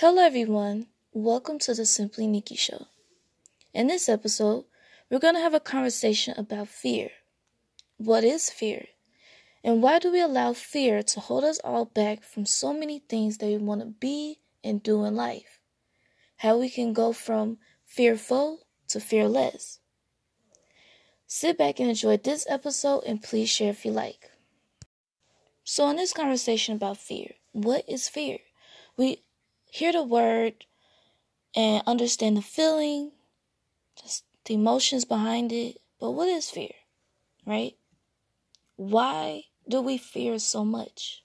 Hello, everyone. Welcome to the Simply Nikki Show. In this episode, we're going to have a conversation about fear. What is fear? And why do we allow fear to hold us all back from so many things that we want to be and do in life? How we can go from fearful to fearless. Sit back and enjoy this episode and please share if you like. So, in this conversation about fear, what is fear? We hear the word and understand the feeling, just the emotions behind it. But what is fear? Right? Why do we fear so much?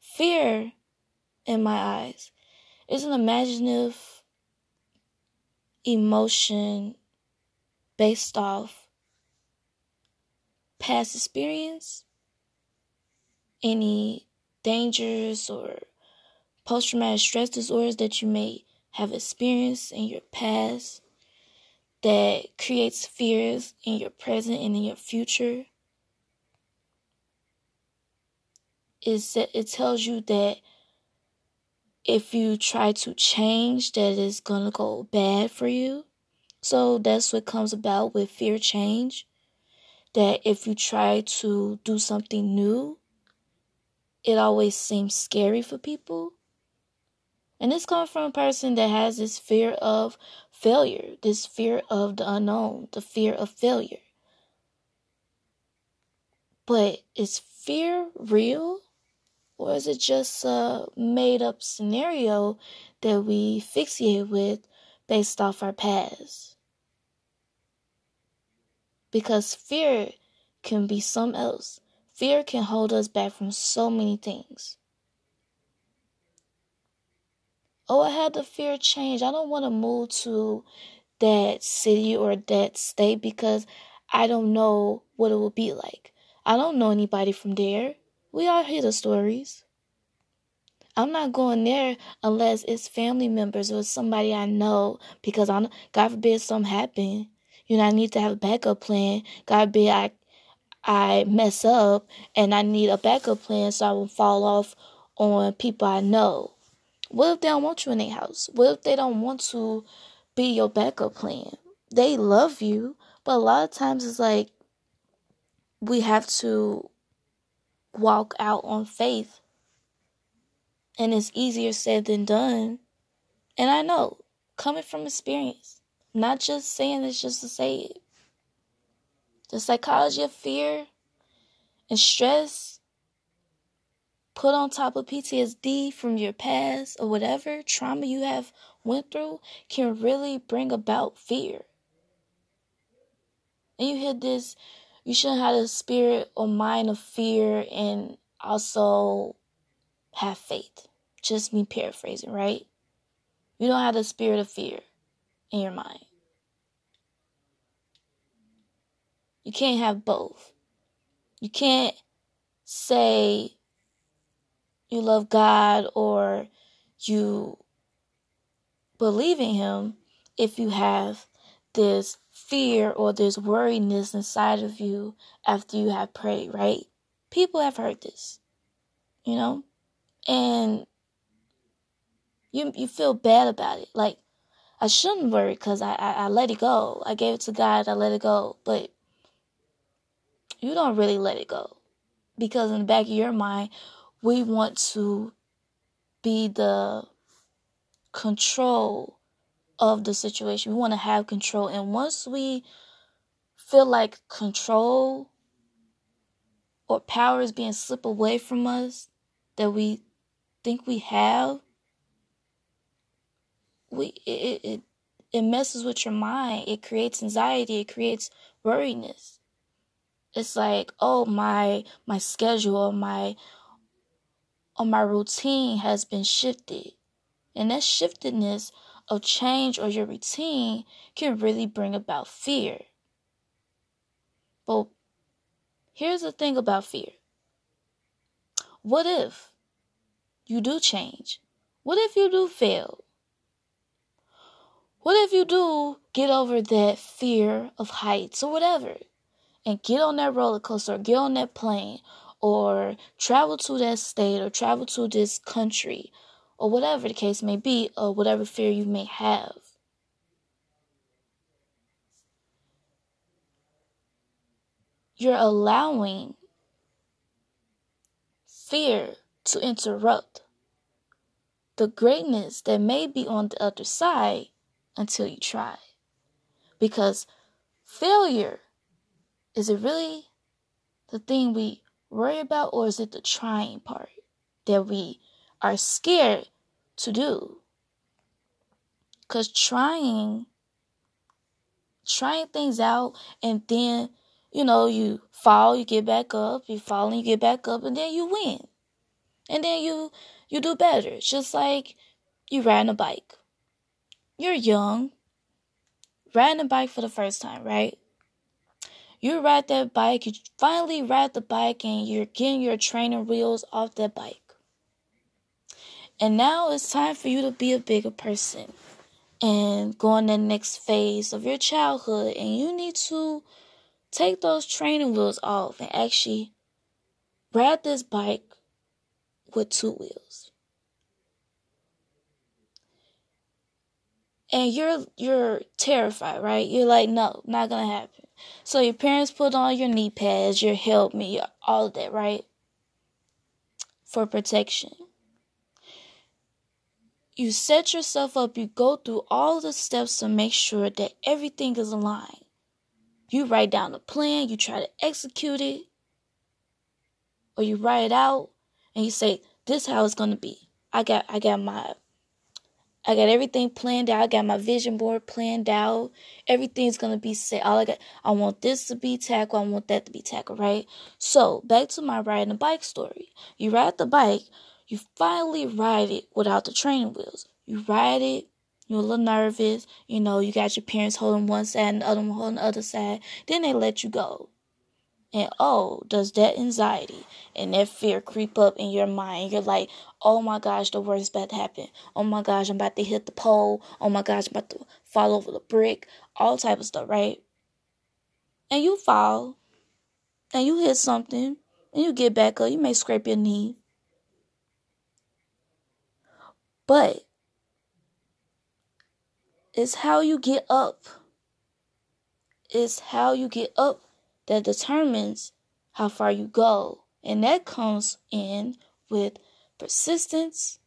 Fear, in my eyes, is an imaginative emotion based off past experience, any dangers or post traumatic stress disorders that you may have experienced in your past that creates fears in your present and in your future. Is that it tells you that if you try to change that it's gonna go bad for you. So that's what comes about with fear change. That if you try to do something new, it always seems scary for people. And this comes from a person that has this fear of failure, this fear of the unknown, the fear of failure. But is fear real? Or is it just a made up scenario that we fixate with based off our past? Because fear can be something else. Fear can hold us back from so many things. Oh, I had the fear change. I don't want to move to that city or that state because I don't know what it will be like. I don't know anybody from there. We all hear the stories. I'm not going there unless it's family members or somebody I know because I'm God forbid something happen. You know, I need to have a backup plan. God forbid I I mess up and I need a backup plan so I won't fall off on people I know. What if they don't want you in their house? What if they don't want to be your backup plan? They love you, but a lot of times it's like we have to walk out on faith. And it's easier said than done. And I know, coming from experience, not just saying this just to say it. The psychology of fear and stress put on top of PTSD from your past or whatever trauma you have went through can really bring about fear. And you hear this, you shouldn't have the spirit or mind of fear and also have faith. Just me paraphrasing, right? You don't have the spirit of fear in your mind. You can't have both. You can't say you love God or you believe in Him if you have this fear or this worriness inside of you after you have prayed, right? People have heard this, you know, and you you feel bad about it. Like I shouldn't worry because I, I I let it go. I gave it to God. I let it go, but you don't really let it go because in the back of your mind, we want to be the control of the situation. We want to have control. And once we feel like control or power is being slipped away from us that we think we have, we it, it it messes with your mind. It creates anxiety. It creates worriness. It's like, oh my my schedule, my or my routine has been shifted. And that shiftedness of change or your routine can really bring about fear. But here's the thing about fear what if you do change? What if you do fail? What if you do get over that fear of heights or whatever and get on that roller coaster, or get on that plane, or travel to that state or travel to this country or whatever the case may be, or whatever fear you may have. You're allowing fear to interrupt the greatness that may be on the other side until you try. Because failure, is it really the thing we worry about, or is it the trying part that we are scared to do? Because trying, trying things out, and then, you know, you fall, you get back up, you fall and you get back up, and then you win. And then you you do better. It's just like you riding a bike. You're young, riding a bike for the first time, right? You ride that bike, you finally ride the bike, and you're getting your training wheels off that bike. And now it's time for you to be a bigger person and go on the next phase of your childhood. And you need to take those training wheels off and actually ride this bike with two wheels. And you're you're terrified, right? You're like, no, not gonna happen. So your parents put on your knee pads, your helmet, all of that, right? For protection. You set yourself up, you go through all the steps to make sure that everything is aligned. You write down the plan, you try to execute it, or you write it out and you say, This is how it's gonna be. I got I got my I got everything planned out. I got my vision board planned out. Everything's gonna be set. All I got, I want this to be tackle. I want that to be tackle. Right. So back to my riding a bike story. You ride the bike. You finally ride it without the training wheels. You ride it. You're a little nervous. You know, you got your parents holding one side and the other one holding the other side. Then they let you go. And oh, does that anxiety and that fear creep up in your mind? You're like, oh my gosh, the worst about to happen. Oh my gosh, I'm about to hit the pole. Oh my gosh, I'm about to fall over the brick. All type of stuff, right? And you fall. And you hit something. And you get back up. You may scrape your knee. But it's how you get up. It's how you get up that determines how far you go. And that comes in with persistence,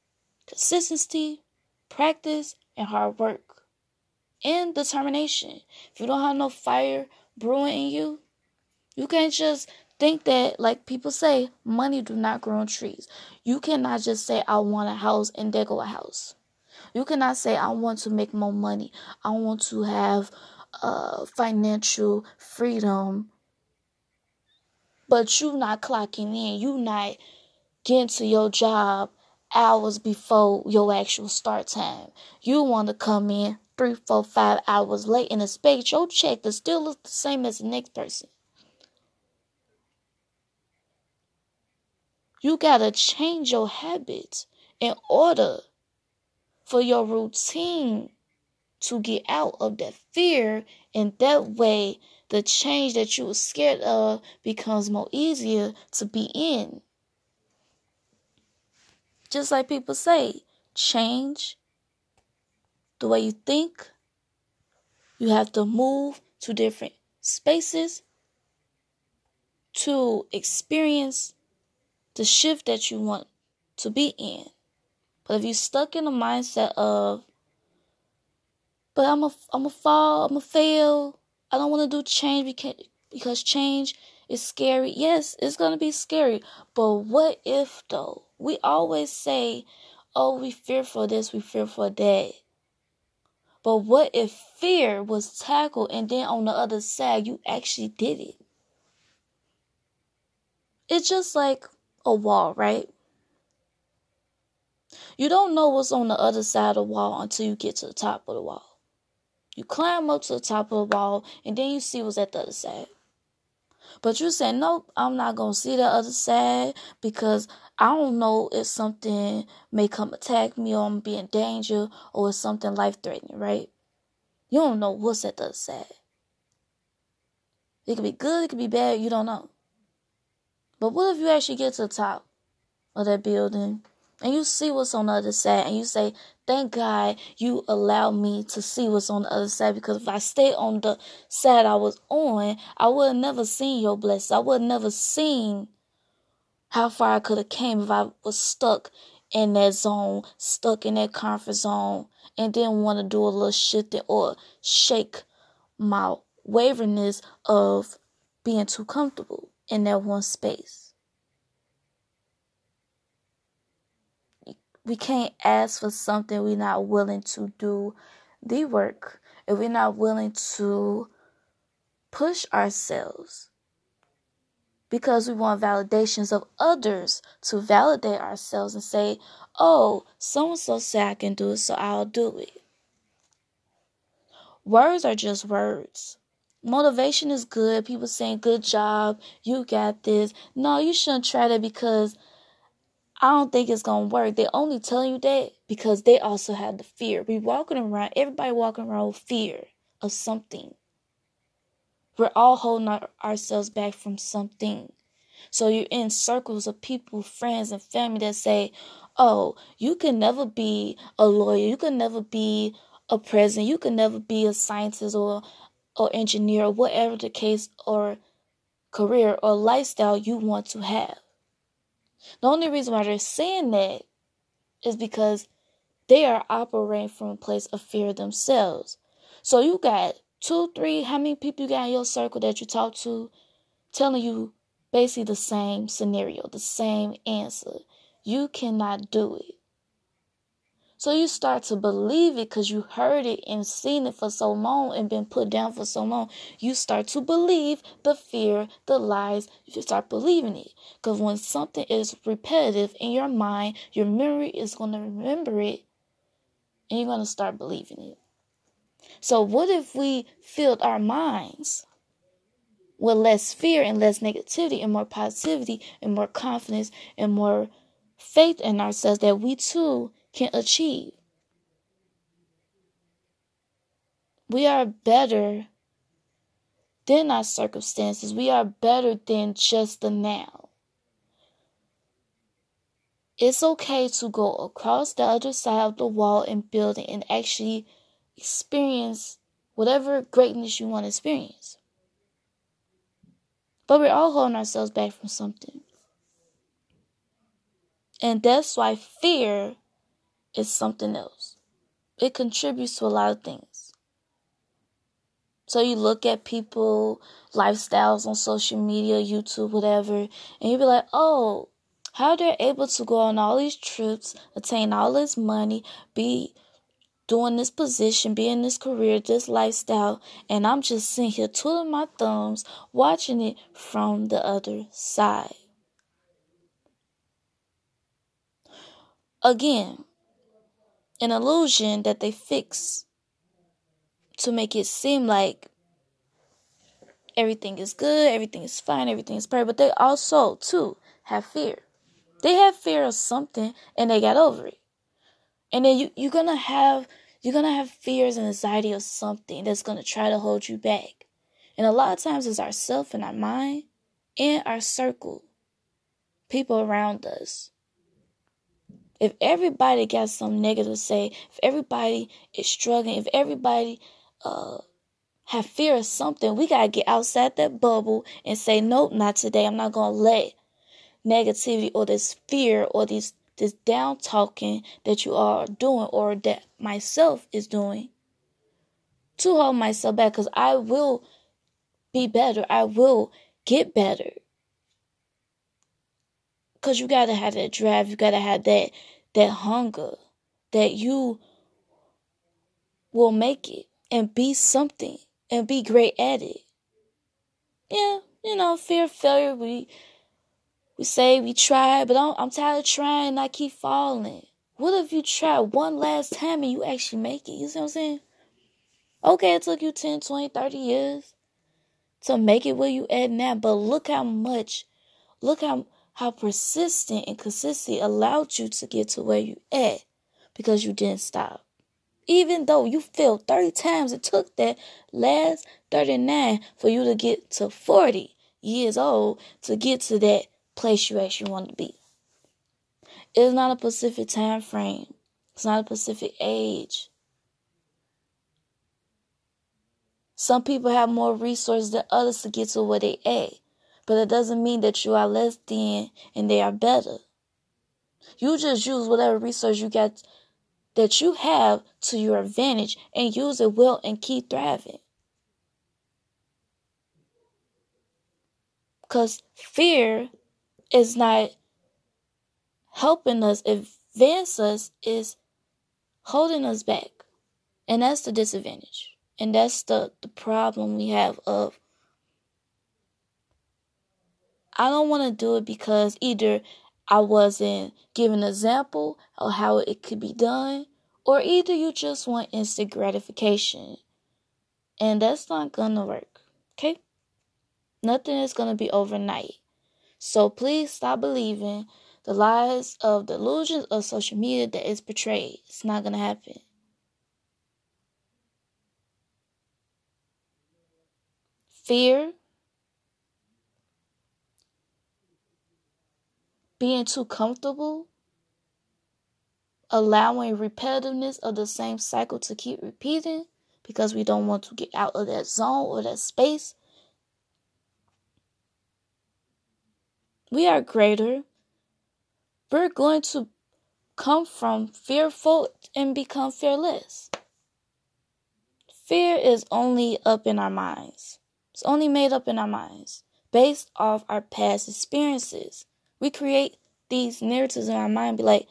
consistency, practice, and hard work. And determination. If you don't have no fire brewing in you, you can't just think that like people say money do not grow on trees you cannot just say i want a house and there go a house you cannot say i want to make more money i want to have uh, financial freedom but you not clocking in, you not getting to your job hours before your actual start time. You want to come in three, four, five hours late and expect your check to still look the same as the next person. You gotta change your habits in order for your routine to get out of that fear, and that way the change that you were scared of becomes more easier to be in. Just like people say, change the way you think. You have to move to different spaces to experience the shift that you want to be in. But if you're stuck in the mindset of, but I'm a, I'm a fall, I'm a fail, I don't want to do change because because change is scary. Yes, it's going to be scary. But what if though? We always say, "Oh, we fear for this, we fear for that." But what if fear was tackled and then on the other side you actually did it? It's just like a wall, right? You don't know what's on the other side of the wall until you get to the top of the wall. You climb up to the top of the wall and then you see what's at the other side. But you say, nope, I'm not going to see the other side because I don't know if something may come attack me or I'm be in danger or it's something life threatening, right? You don't know what's at the other side. It could be good, it could be bad, you don't know. But what if you actually get to the top of that building and you see what's on the other side and you say, Thank God you allow me to see what's on the other side because if I stay on the side I was on, I would have never seen your blessing. I would have never seen how far I could have came if I was stuck in that zone, stuck in that comfort zone, and didn't want to do a little shifting or shake my waveriness of being too comfortable in that one space. We can't ask for something we're not willing to do the work. If we're not willing to push ourselves because we want validations of others to validate ourselves and say, oh, so and so said I can do it, so I'll do it. Words are just words. Motivation is good. People saying, good job, you got this. No, you shouldn't try that because I don't think it's gonna work. They only tell you that because they also have the fear. We walking around, everybody walking around with fear of something. We're all holding our, ourselves back from something. So you're in circles of people, friends, and family that say, "Oh, you can never be a lawyer. You can never be a president. You can never be a scientist or or engineer, or whatever the case or career or lifestyle you want to have." The only reason why they're saying that is because they are operating from a place of fear themselves. So you got two, three, how many people you got in your circle that you talk to telling you basically the same scenario, the same answer. You cannot do it. So you start to believe it because you heard it and seen it for so long and been put down for so long. You start to believe the fear, the lies. You start believing it. Because when something is repetitive in your mind, your memory is going to remember it and you're going to start believing it. So, what if we filled our minds with less fear and less negativity and more positivity and more confidence and more faith in ourselves that we too can achieve. We are better than our circumstances. We are better than just the now. It's okay to go across the other side of the wall and building and actually experience whatever greatness you want to experience. But we're all holding ourselves back from something. And that's why fear is something else. It contributes to a lot of things. So you look at people lifestyles on social media, YouTube, whatever, and you be like, "Oh, how they're able to go on all these trips, attain all this money, be doing this position, be in this career, this lifestyle, and I'm just sitting here twiddling my thumbs, watching it from the other side." Again, an illusion that they fix to make it seem like everything is good, everything is fine, everything is perfect. But they also, too, have fear. They have fear of something and they got over it. And then you, you're gonna have you're gonna have fears and anxiety of something that's gonna try to hold you back. And a lot of times it's ourself and our mind and our circle. People around us. If everybody got some negative to say, if everybody is struggling, if everybody uh have fear of something, we gotta get outside that bubble and say, Nope, not today. I'm not gonna let negativity or this fear or this this down talking that you are doing or that myself is doing to hold myself back because I will be better. I will get better. Cause you gotta have that drive. You gotta have that that hunger that you will make it and be something and be great at it. Yeah, you know, fear of failure. We we say we try, but I'm, I'm tired of trying and I keep falling. What if you try one last time and you actually make it? You see what I'm saying? Okay, it took you 10, 20, 30 years to make it where you at now, but look how much, look how how persistent and consistency allowed you to get to where you at because you didn't stop. Even though you failed 30 times, it took that last 39 for you to get to 40 years old to get to that place you actually want to be. It's not a specific time frame. It's not a specific age. Some people have more resources than others to get to where they at. But it doesn't mean that you are less than and they are better. You just use whatever resource you got that you have to your advantage and use it well and keep thriving. Because fear is not helping us advance us, is holding us back. And that's the disadvantage. And that's the, the problem we have of I don't want to do it because either I wasn't given an example of how it could be done, or either you just want instant gratification. And that's not gonna work. Okay? Nothing is gonna be overnight. So please stop believing the lies of delusions of social media that is portrayed. It's not gonna happen. Fear being too comfortable, allowing repetitiveness of the same cycle to keep repeating because we don't want to get out of that zone or that space. We are greater. We're going to come from fearful and become fearless. Fear is only up in our minds. It's only made up in our minds based off our past experiences. We create these narratives in our mind, be like,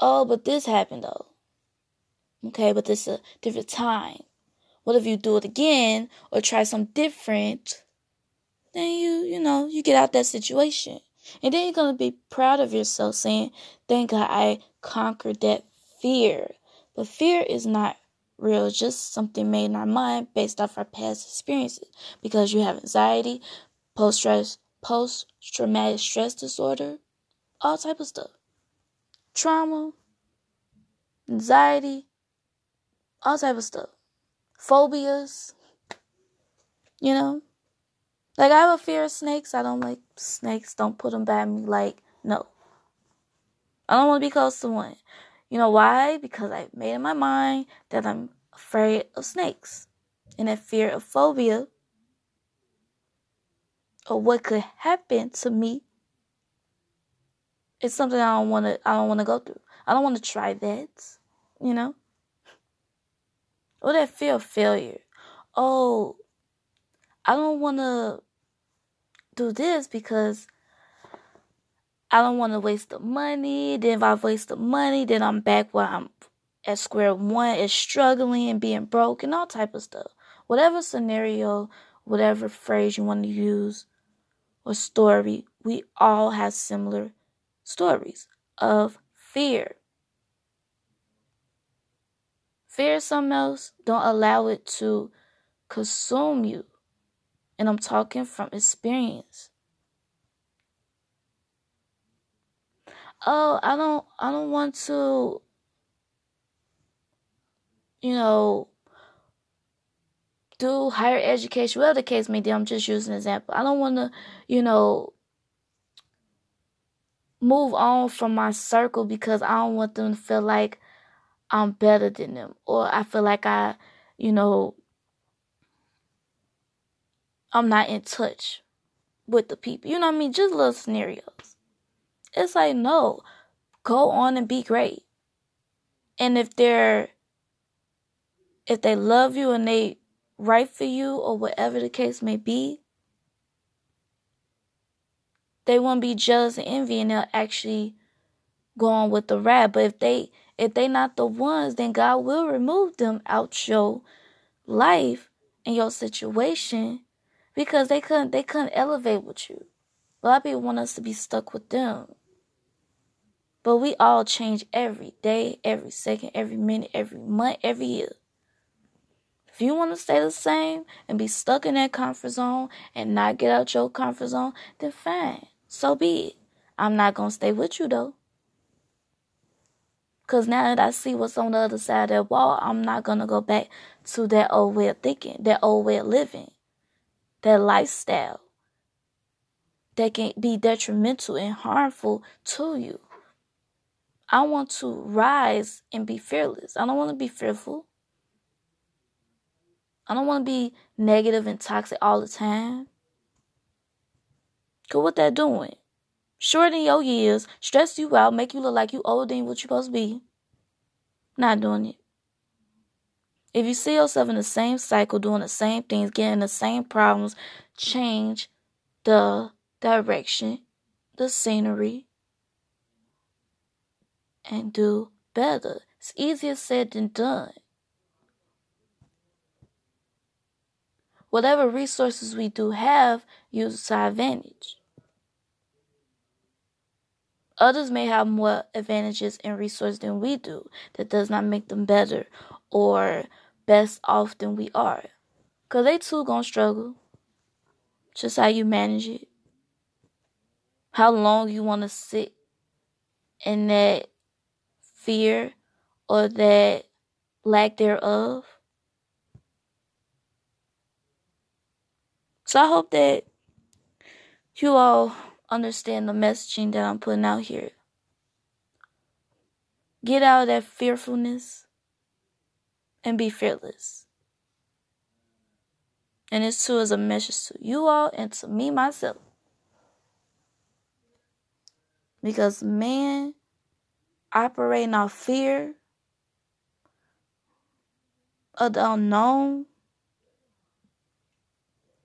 oh, but this happened though. Okay, but this is a different time. What if you do it again or try something different? Then you, you know, you get out that situation. And then you're going to be proud of yourself saying, thank God I conquered that fear. But fear is not real, it's just something made in our mind based off our past experiences. Because you have anxiety, post stress, post traumatic stress disorder, all type of stuff. Trauma, anxiety, all type of stuff. Phobias. You know? Like I have a fear of snakes. I don't like snakes. Don't put them by me. Like, no. I don't want to be close to one. You know why? Because I made in my mind that I'm afraid of snakes. And that fear of phobia or what could happen to me it's something I don't want to I don't want to go through. I don't want to try that, you know? Or that fear of failure. Oh, I don't want to do this because I don't want to waste the money. Then if I waste the money, then I'm back where I'm at square one, is struggling and being broke and all type of stuff. Whatever scenario, whatever phrase you want to use, or story, we all have similar stories of fear. Fear something else, don't allow it to consume you. And I'm talking from experience. Oh, I don't I don't want to you know do higher education, whatever the case may be, I'm just using an example. I don't want to, you know, move on from my circle because I don't want them to feel like I'm better than them or I feel like I, you know, I'm not in touch with the people. You know what I mean? Just little scenarios. It's like, no, go on and be great. And if they're, if they love you and they right for you or whatever the case may be, they won't be jealous and envy and they'll actually go on with the rap. But if they if they not the ones, then God will remove them out your life and your situation because they couldn't they couldn't elevate with you. A lot of people want us to be stuck with them. But we all change every day, every second, every minute, every month, every year. If you want to stay the same and be stuck in that comfort zone and not get out your comfort zone, then fine. So be it. I'm not going to stay with you though. Because now that I see what's on the other side of that wall, I'm not going to go back to that old way of thinking, that old way of living, that lifestyle that can be detrimental and harmful to you. I want to rise and be fearless. I don't want to be fearful. I don't want to be negative and toxic all the time. Cause what that doing? Shorten your years, stress you out, make you look like you older than what you're supposed to be. Not doing it. If you see yourself in the same cycle, doing the same things, getting the same problems, change the direction, the scenery, and do better. It's easier said than done. Whatever resources we do have, use to our advantage. Others may have more advantages and resources than we do. That does not make them better or best off than we are. Cause they too gonna struggle. Just how you manage it. How long you wanna sit in that fear or that lack thereof. So I hope that you all understand the messaging that I'm putting out here. Get out of that fearfulness and be fearless. And this too is a message to you all and to me myself. Because man operating off fear of the unknown,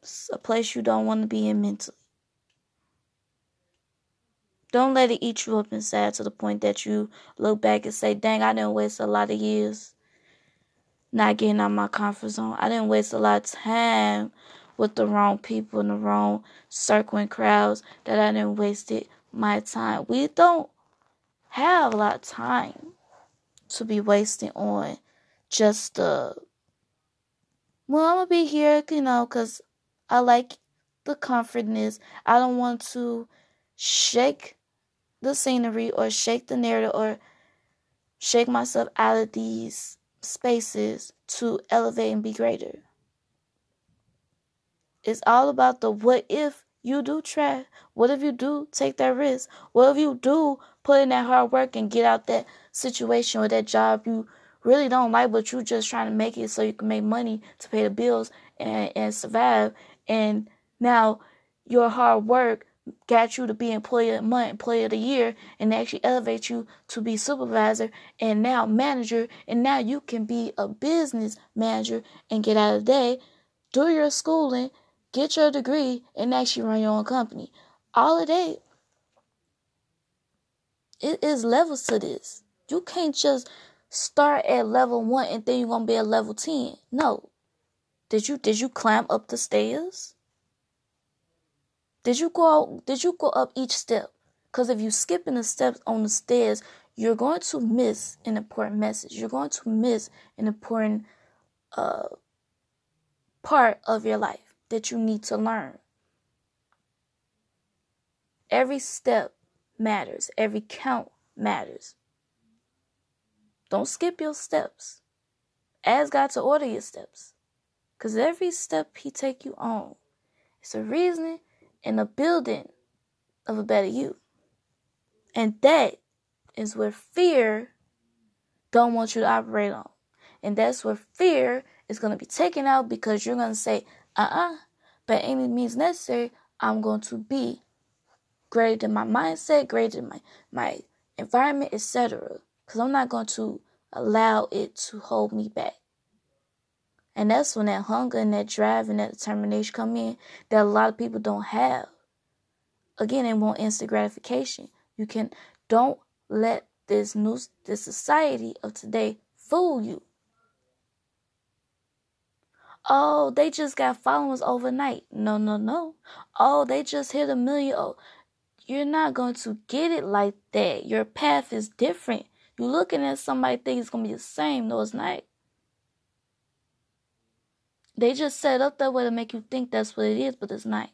it's a place you don't want to be in mentally. Don't let it eat you up inside to the point that you look back and say, dang, I didn't waste a lot of years not getting out my comfort zone. I didn't waste a lot of time with the wrong people in the wrong circling crowds that I didn't wasted my time. We don't have a lot of time to be wasting on just the well, I'm gonna be here, you know, because I like the comfortness. I don't want to shake the scenery or shake the narrative or shake myself out of these spaces to elevate and be greater. It's all about the what if you do try. What if you do take that risk? What if you do put in that hard work and get out that situation or that job you really don't like, but you're just trying to make it so you can make money to pay the bills and, and survive. And now your hard work got you to be employee of the month, employee of the year, and actually elevate you to be supervisor and now manager, and now you can be a business manager and get out of the day, do your schooling, get your degree, and actually run your own company. All of that. It is levels to this. You can't just start at level one and then you're gonna be at level ten. No. Did you did you climb up the stairs? Did you go did you go up each step? Because if you skipping the steps on the stairs, you're going to miss an important message. You're going to miss an important uh, part of your life that you need to learn. Every step matters. Every count matters. Don't skip your steps. Ask God to order your steps. Because every step He take you on, it's a reasoning and a building of a better you. And that is where fear don't want you to operate on. And that's where fear is going to be taken out because you're going to say, uh-uh, by any means necessary, I'm going to be greater than my mindset, greater than my, my environment, etc. Because I'm not going to allow it to hold me back. And that's when that hunger and that drive and that determination come in that a lot of people don't have. Again, they want instant gratification. You can don't let this new this society of today fool you. Oh, they just got followers overnight. No, no, no. Oh, they just hit a million. Oh, you're not going to get it like that. Your path is different. You're looking at somebody think it's gonna be the same. No, it's not. They just set up that way to make you think that's what it is, but it's not.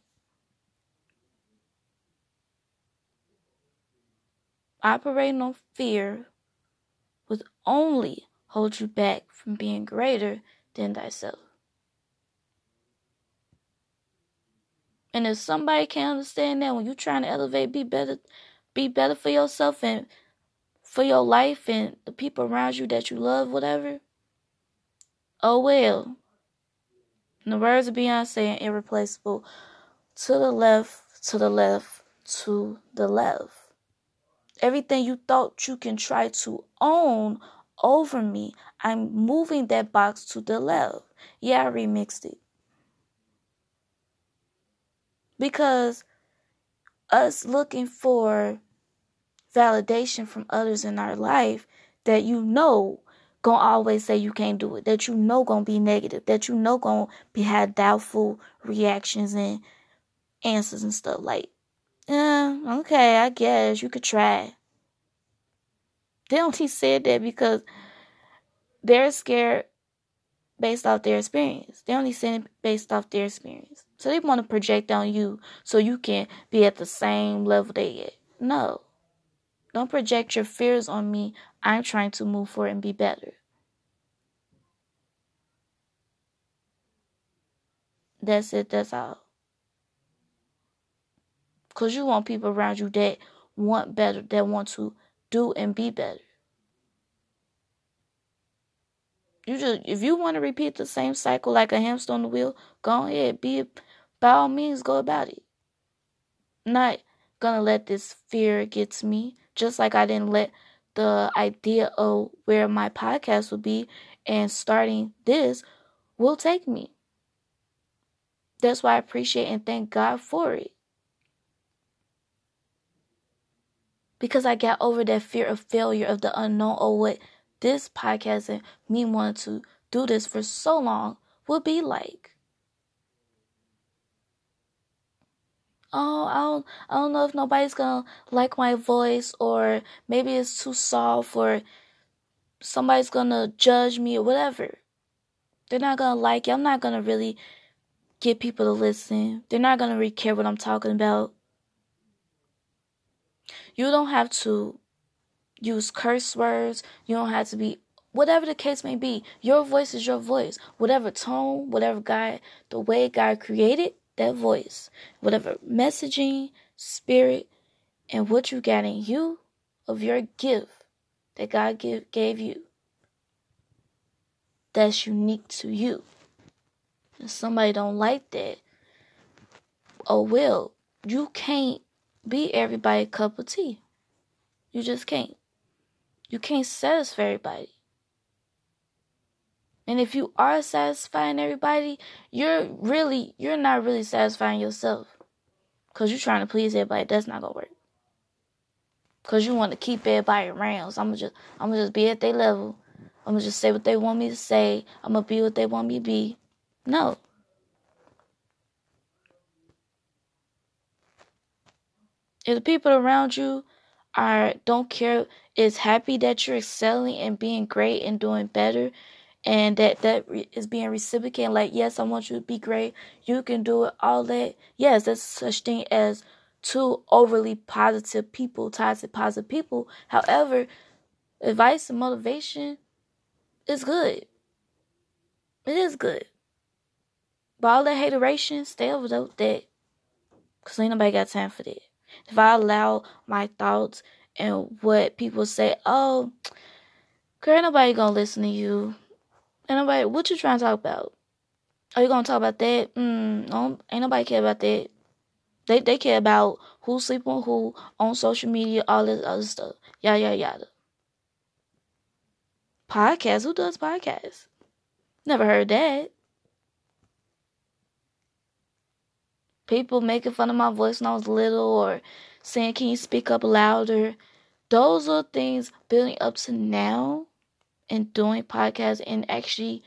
Operating on fear would only hold you back from being greater than thyself. And if somebody can't understand that when you're trying to elevate, be better, be better for yourself and for your life and the people around you that you love, whatever, oh well. The words of Beyonce are Irreplaceable, to the left, to the left, to the left. Everything you thought you can try to own over me, I'm moving that box to the left. Yeah, I remixed it. Because us looking for validation from others in our life that you know gonna always say you can't do it, that you know gonna be negative, that you know gonna be had doubtful reactions and answers and stuff like, yeah, okay, I guess you could try. They only said that because they're scared based off their experience. They only said it based off their experience. So they want to project on you so you can be at the same level they at. No. Don't project your fears on me. I'm trying to move forward and be better. That's it, that's all. Because you want people around you that want better, that want to do and be better. You just if you want to repeat the same cycle like a hamster on the wheel, go ahead. Be by all means go about it. Not gonna let this fear get to me. Just like I didn't let the idea of where my podcast would be and starting this will take me. That's why I appreciate and thank God for it. Because I got over that fear of failure of the unknown or what this podcast and me wanting to do this for so long will be like. Oh, I don't, I don't know if nobody's gonna like my voice, or maybe it's too soft, or somebody's gonna judge me, or whatever. They're not gonna like it. I'm not gonna really get people to listen. They're not gonna really care what I'm talking about. You don't have to use curse words. You don't have to be whatever the case may be. Your voice is your voice. Whatever tone, whatever God, the way God created that voice, whatever messaging, spirit, and what you got in you of your gift that God give, gave you. That's unique to you. If somebody don't like that, oh well, you can't be everybody cup of tea. You just can't. You can't satisfy everybody. And if you are satisfying everybody, you're really you're not really satisfying yourself. Cause you're trying to please everybody. That's not gonna work. Cause you want to keep everybody around. So I'm gonna just I'm gonna just be at their level. I'm gonna just say what they want me to say. I'm gonna be what they want me to be. No. If the people around you are don't care is happy that you're excelling and being great and doing better and that that is being reciprocated like yes i want you to be great you can do it all that yes there's such thing as two overly positive people toxic positive people. However advice and motivation is good. It is good but all that hateration stay over though, that because ain't nobody got time for that if I allow my thoughts and what people say, oh, girl, nobody gonna listen to you. Ain't nobody, what you trying to talk about? Are you gonna talk about that? Mm, no, ain't nobody care about that. They they care about who sleep on who on social media, all this other stuff. Yada yada yada. Podcast? Who does podcasts? Never heard that. People making fun of my voice when I was little or saying, Can you speak up louder? Those are things building up to now and doing podcasts and actually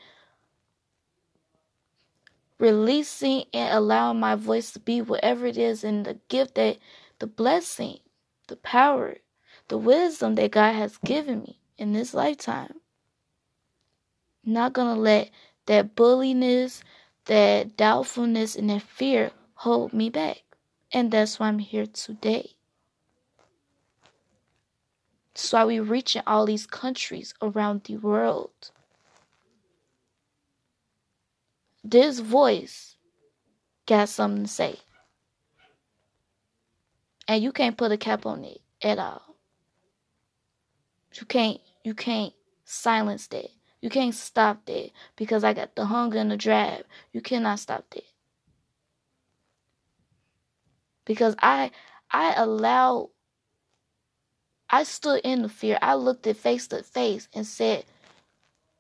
releasing and allowing my voice to be whatever it is and the gift that the blessing, the power, the wisdom that God has given me in this lifetime. not gonna let that bulliness, that doubtfulness, and that fear hold me back. And that's why I'm here today. That's why we're reaching all these countries around the world. This voice got something to say. And you can't put a cap on it at all. You can't you can't silence that. You can't stop that because I got the hunger and the drive. You cannot stop that. Because I I allowed I stood in the fear. I looked it face to face and said,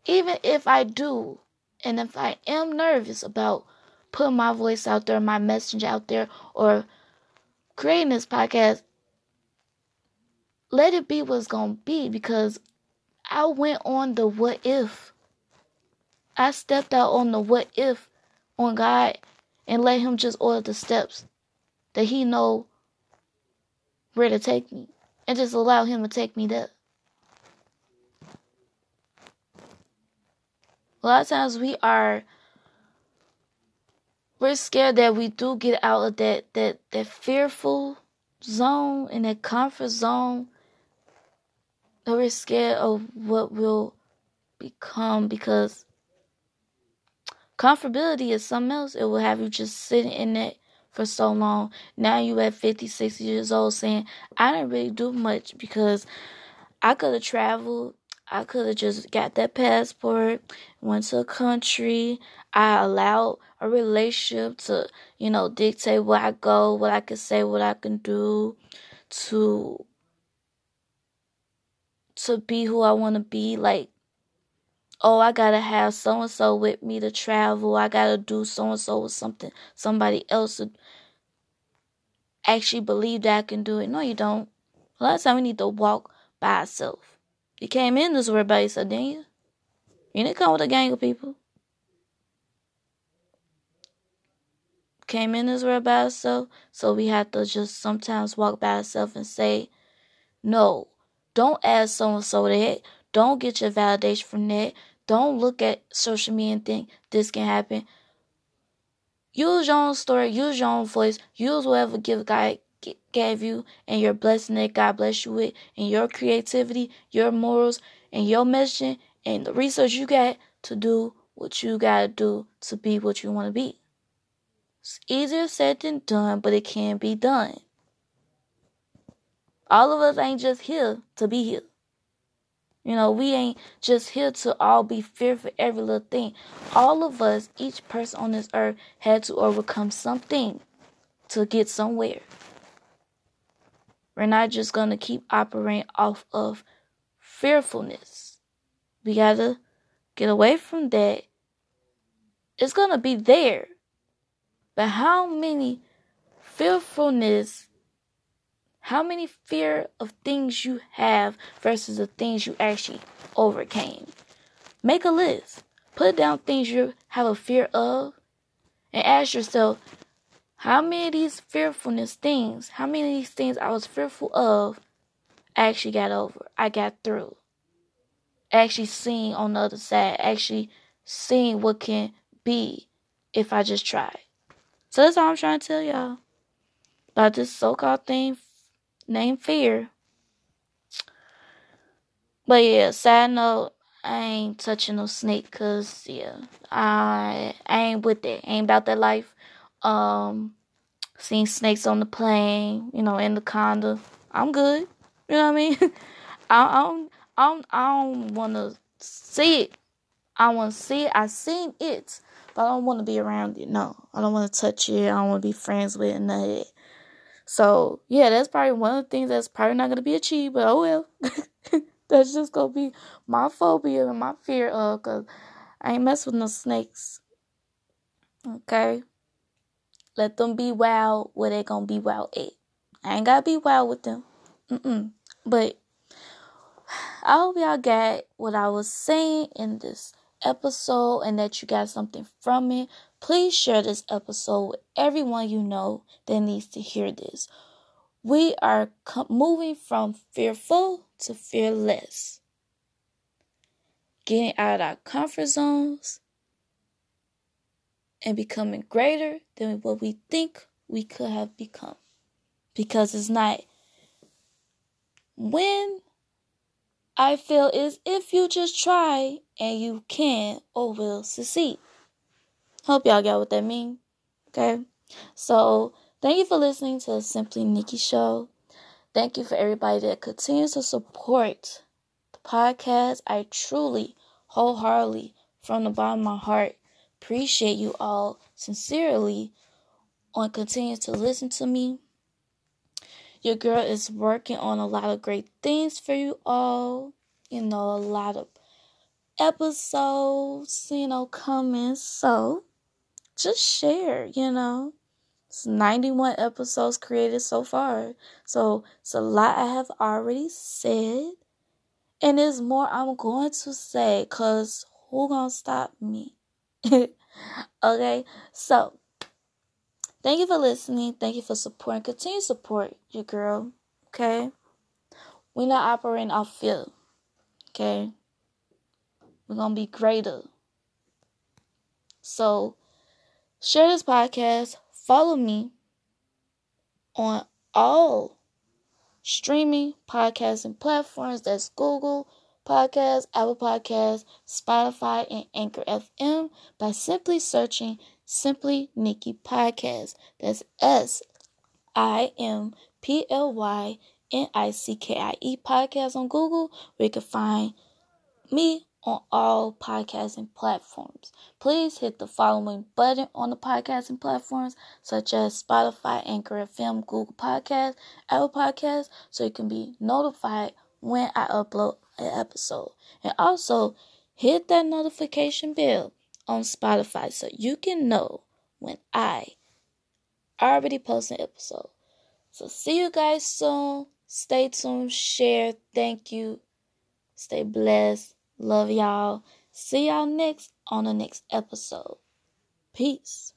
even if I do, and if I am nervous about putting my voice out there, my message out there, or creating this podcast, let it be what's to be because I went on the what if. I stepped out on the what if on God and let him just order the steps that he know where to take me and just allow him to take me there. A lot of times we are we're scared that we do get out of that that that fearful zone and that comfort zone that we're scared of what will become because comfortability is something else. It will have you just sitting in it for so long. Now you at 50, 60 years old saying, I didn't really do much because I could have traveled. I could have just got that passport, went to a country. I allowed a relationship to, you know, dictate where I go, what I can say, what I can do, to to be who I want to be. Like, oh, I gotta have so and so with me to travel. I gotta do so and so with something somebody else to actually believe that I can do it. No, you don't. A lot of time we need to walk by ourselves. You came in this world by yourself, didn't you? You didn't come with a gang of people. Came in this world by ourselves, so we have to just sometimes walk by ourselves and say, no, don't ask so and so that. Don't get your validation from that. Don't look at social media and think this can happen. Use your own story, use your own voice, use whatever gift God gave you and your blessing that God bless you with, and your creativity, your morals, and your mission, and the research you got to do what you gotta do to be what you want to be. It's easier said than done, but it can be done. All of us ain't just here to be here. You know, we ain't just here to all be fearful every little thing. All of us, each person on this earth, had to overcome something to get somewhere. We're not just to keep operating off of fearfulness. We got to get away from that. It's to be there. But how many fearfulness how many fear of things you have versus the things you actually overcame. Make a list. Put down things you have a fear of and ask yourself, how many of these fearfulness things, how many of these things I was fearful of, actually got over. I got through. Actually seeing on the other side, actually seeing what can be if I just try. So that's all I'm trying to tell y'all about this so-called thing named Fear. But yeah, side note, I ain't touching no snake cause yeah, I I ain't with that. ain't about that life. Um seeing snakes on the plane, you know, in the condo. I'm good. You know what I mean? I, I don't I don't I don't wanna see it. I wanna see it. I seen it. But I don't wanna be around it. No. I don't wanna touch it. I don't wanna be friends with it. So yeah, that's probably one of the things that's probably not gonna be achieved, but oh well. that's just gonna be my phobia and my fear of cause I ain't mess with no snakes. Okay? Let them be wild where they gonna be wild at. I ain't gotta be wild with them. Mm-mm. But I hope y'all got what I was saying in this episode and that you got something from it. Please share this episode with everyone you know that needs to hear this. We are moving from fearful to fearless, getting out of our comfort zones and becoming greater than what we think we could have become. Because it's not when I feel is if you just try and you can oh, or will succeed. Hope y'all got what that mean. Okay. So thank you for listening to Simply Nickie show. Thank you for everybody that continues to support the podcast. I truly, wholeheartedly, from the bottom of my heart, appreciate you all sincerely on continuing to listen to me. Your girl is working on a lot of great things for you all. You know, a lot of episodes, you know, coming. So just share, you know. It's 91 episodes created so far. So it's a lot I have already said. And there's more I'm going to say because who gonna stop me? okay, so thank you for listening. Thank you for supporting. Continue support your girl. Okay, we're not operating off fear. Okay, we're gonna be greater. So share this podcast. Follow me on all streaming podcasting platforms. That's Google Podcasts, Apple Podcasts, Spotify, and Anchor FM by simply searching Simply Nickie Podcast. That's S I M P L Y N I C K I E Podcast on Google, where you can find me on all podcasting platforms. Please hit the following button on the podcasting platforms such as Spotify, Anchor FM, Google Podcasts, Apple Podcasts, so you can be notified when I upload an episode. And also hit that notification bell on Spotify so you can know when I already post an episode. So see you guys soon. Stay tuned, share, thank you. Stay blessed. Love y'all. See y'all next on the next episode. Peace.